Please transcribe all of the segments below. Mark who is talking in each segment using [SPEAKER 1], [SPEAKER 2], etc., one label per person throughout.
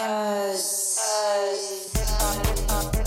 [SPEAKER 1] uh uh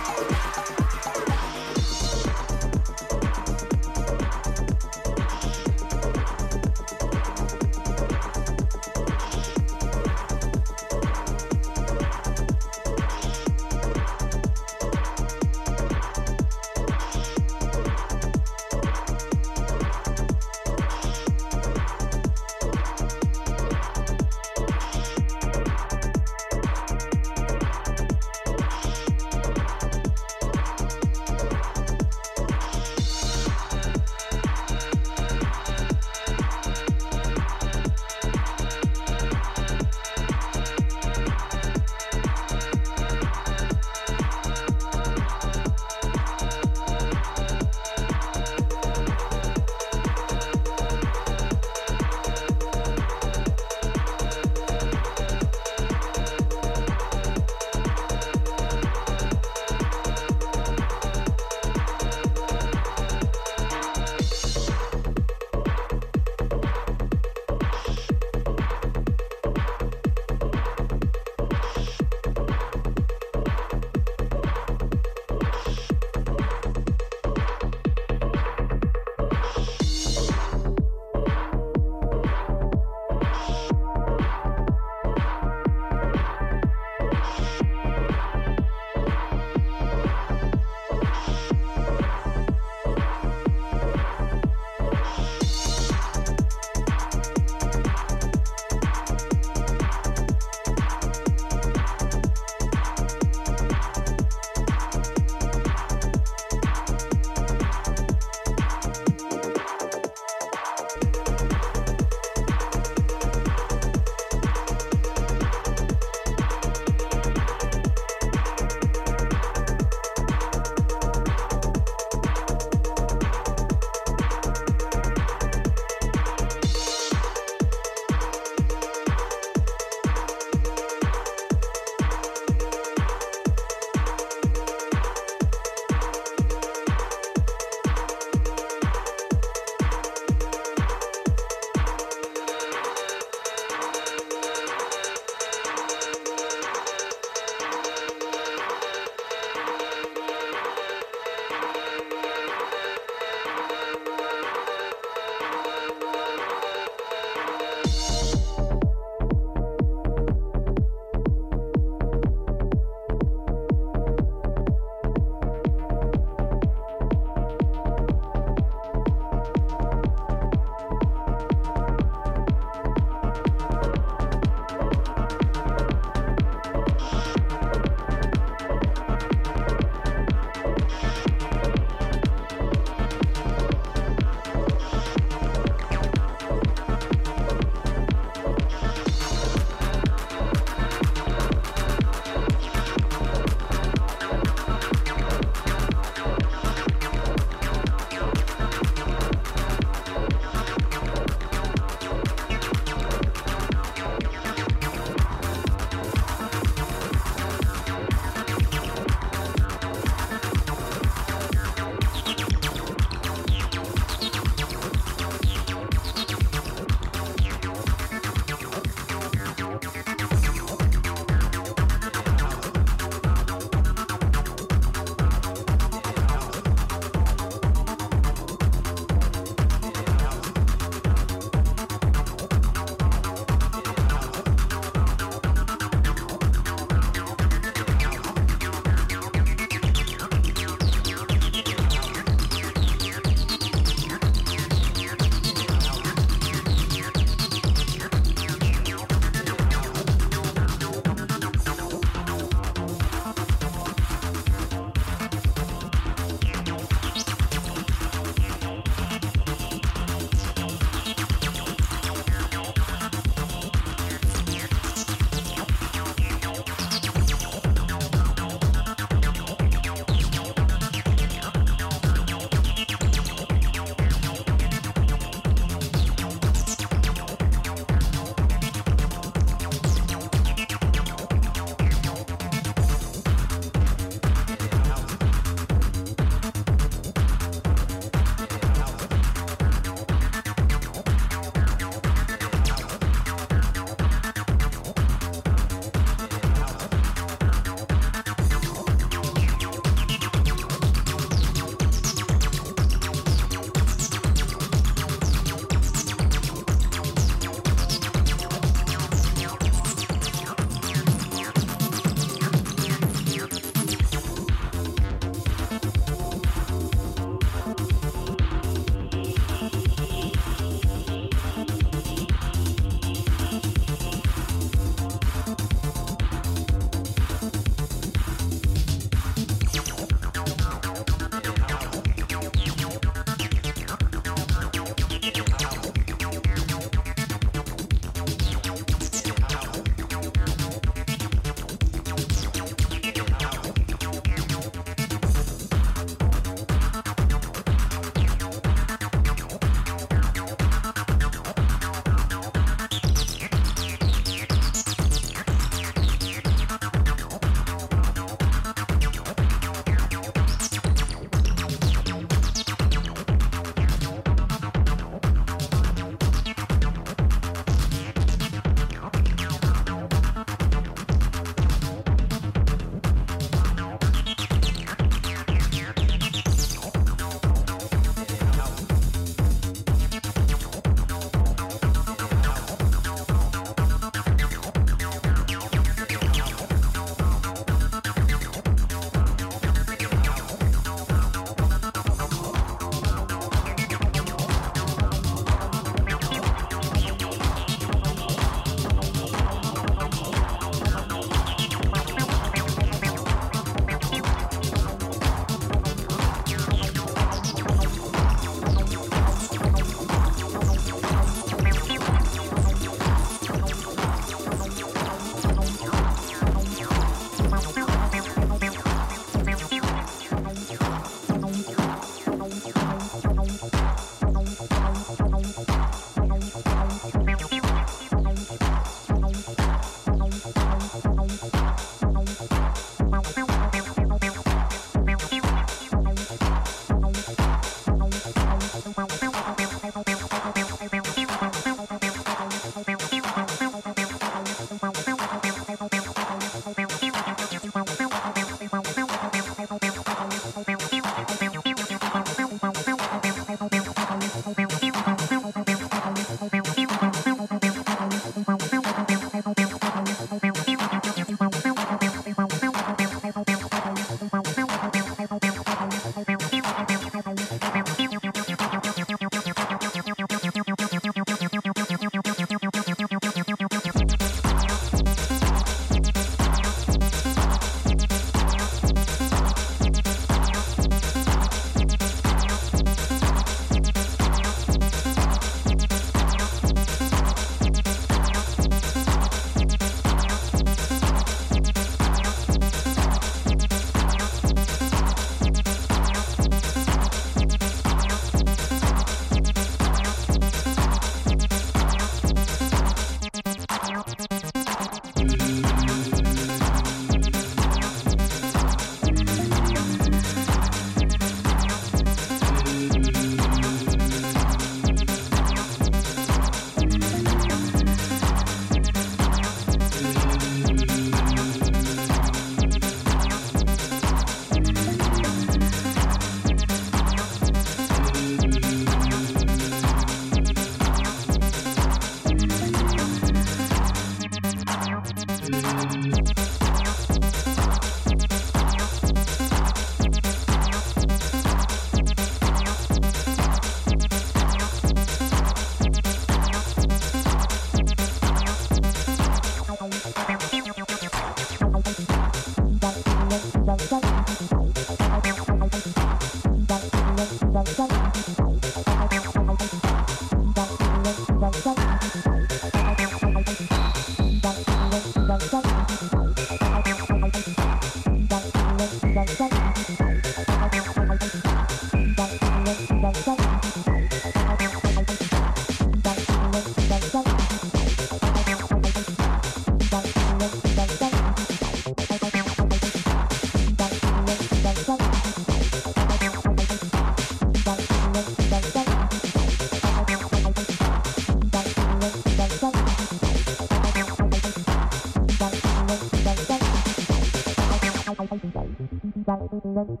[SPEAKER 2] Thank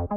[SPEAKER 3] you.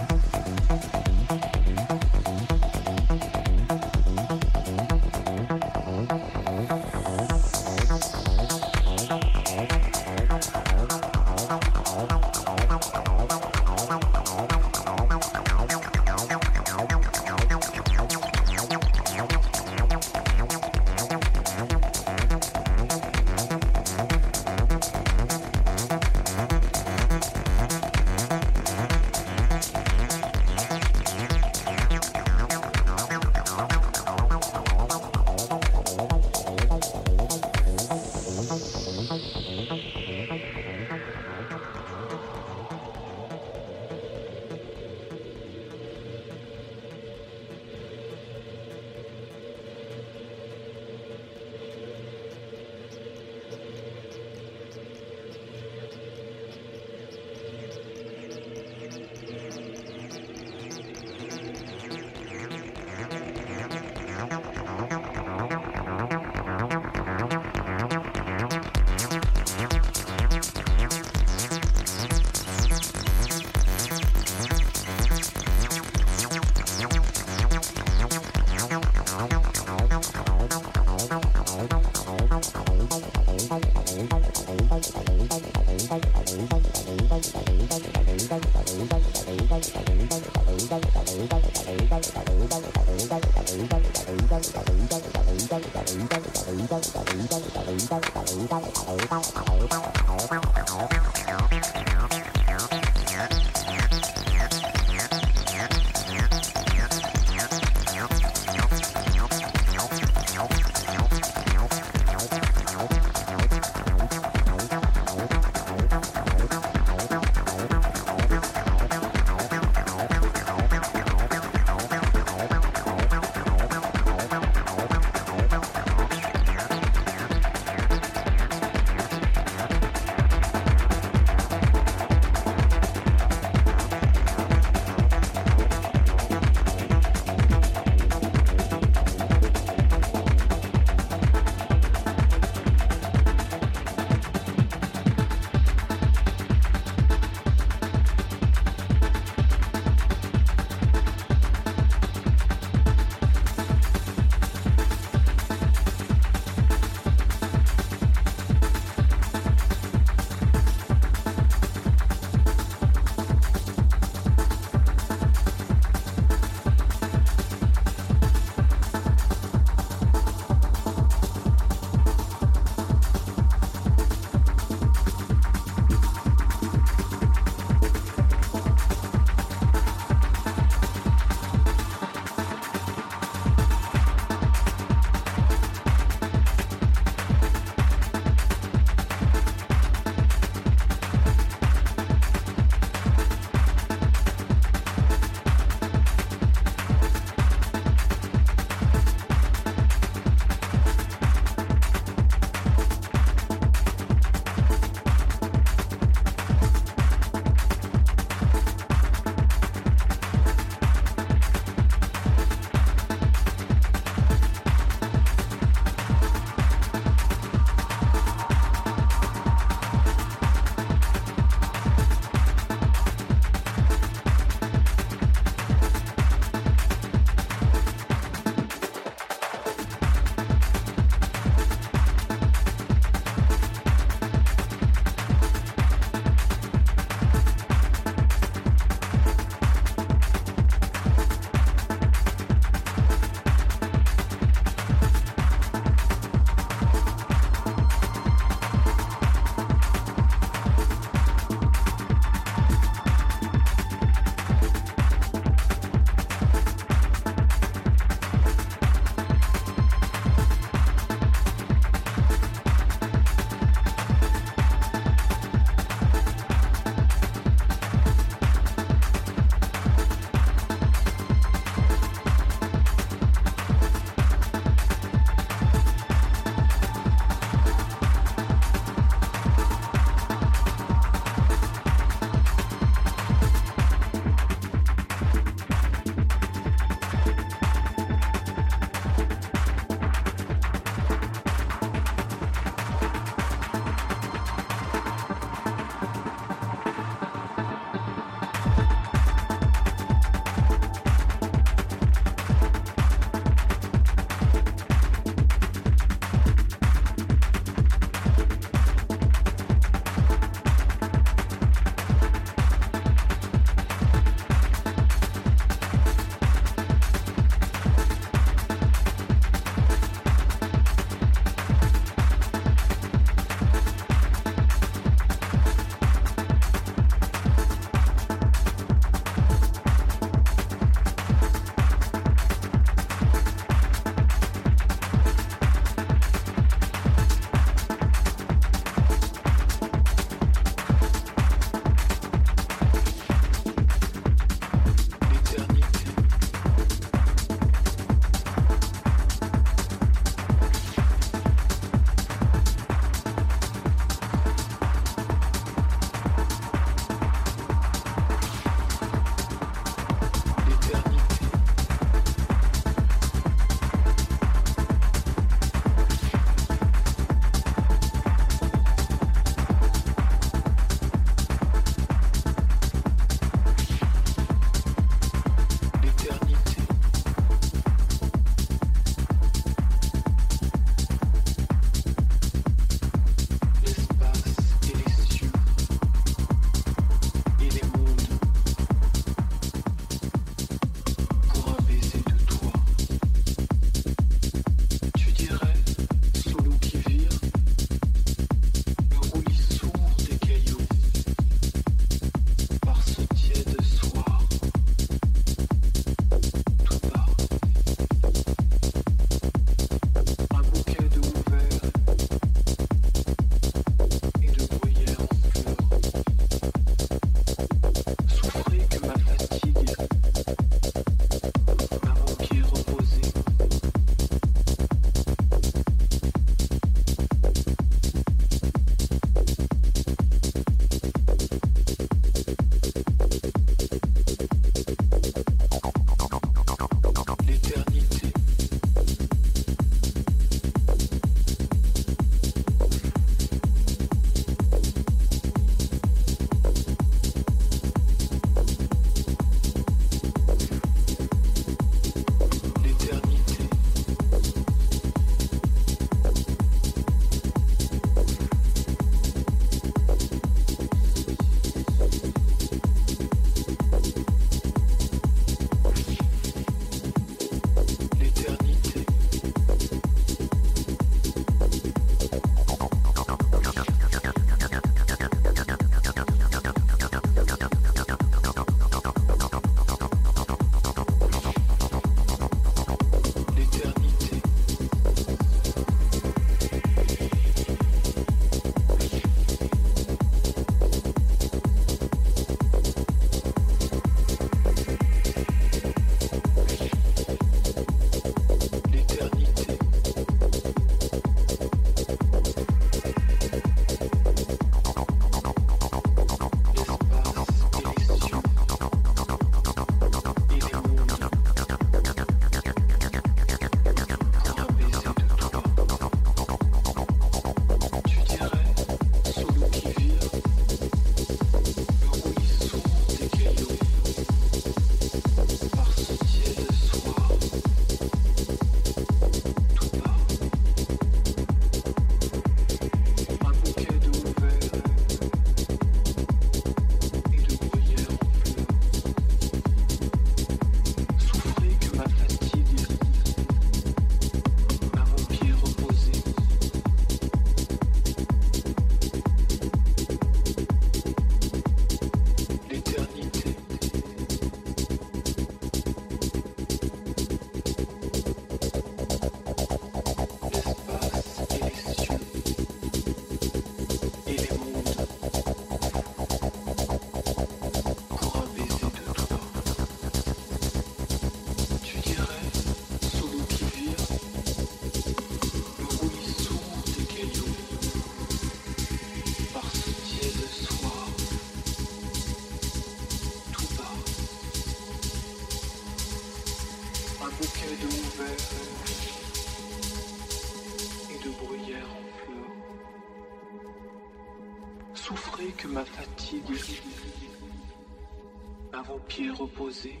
[SPEAKER 4] Un vampire reposé.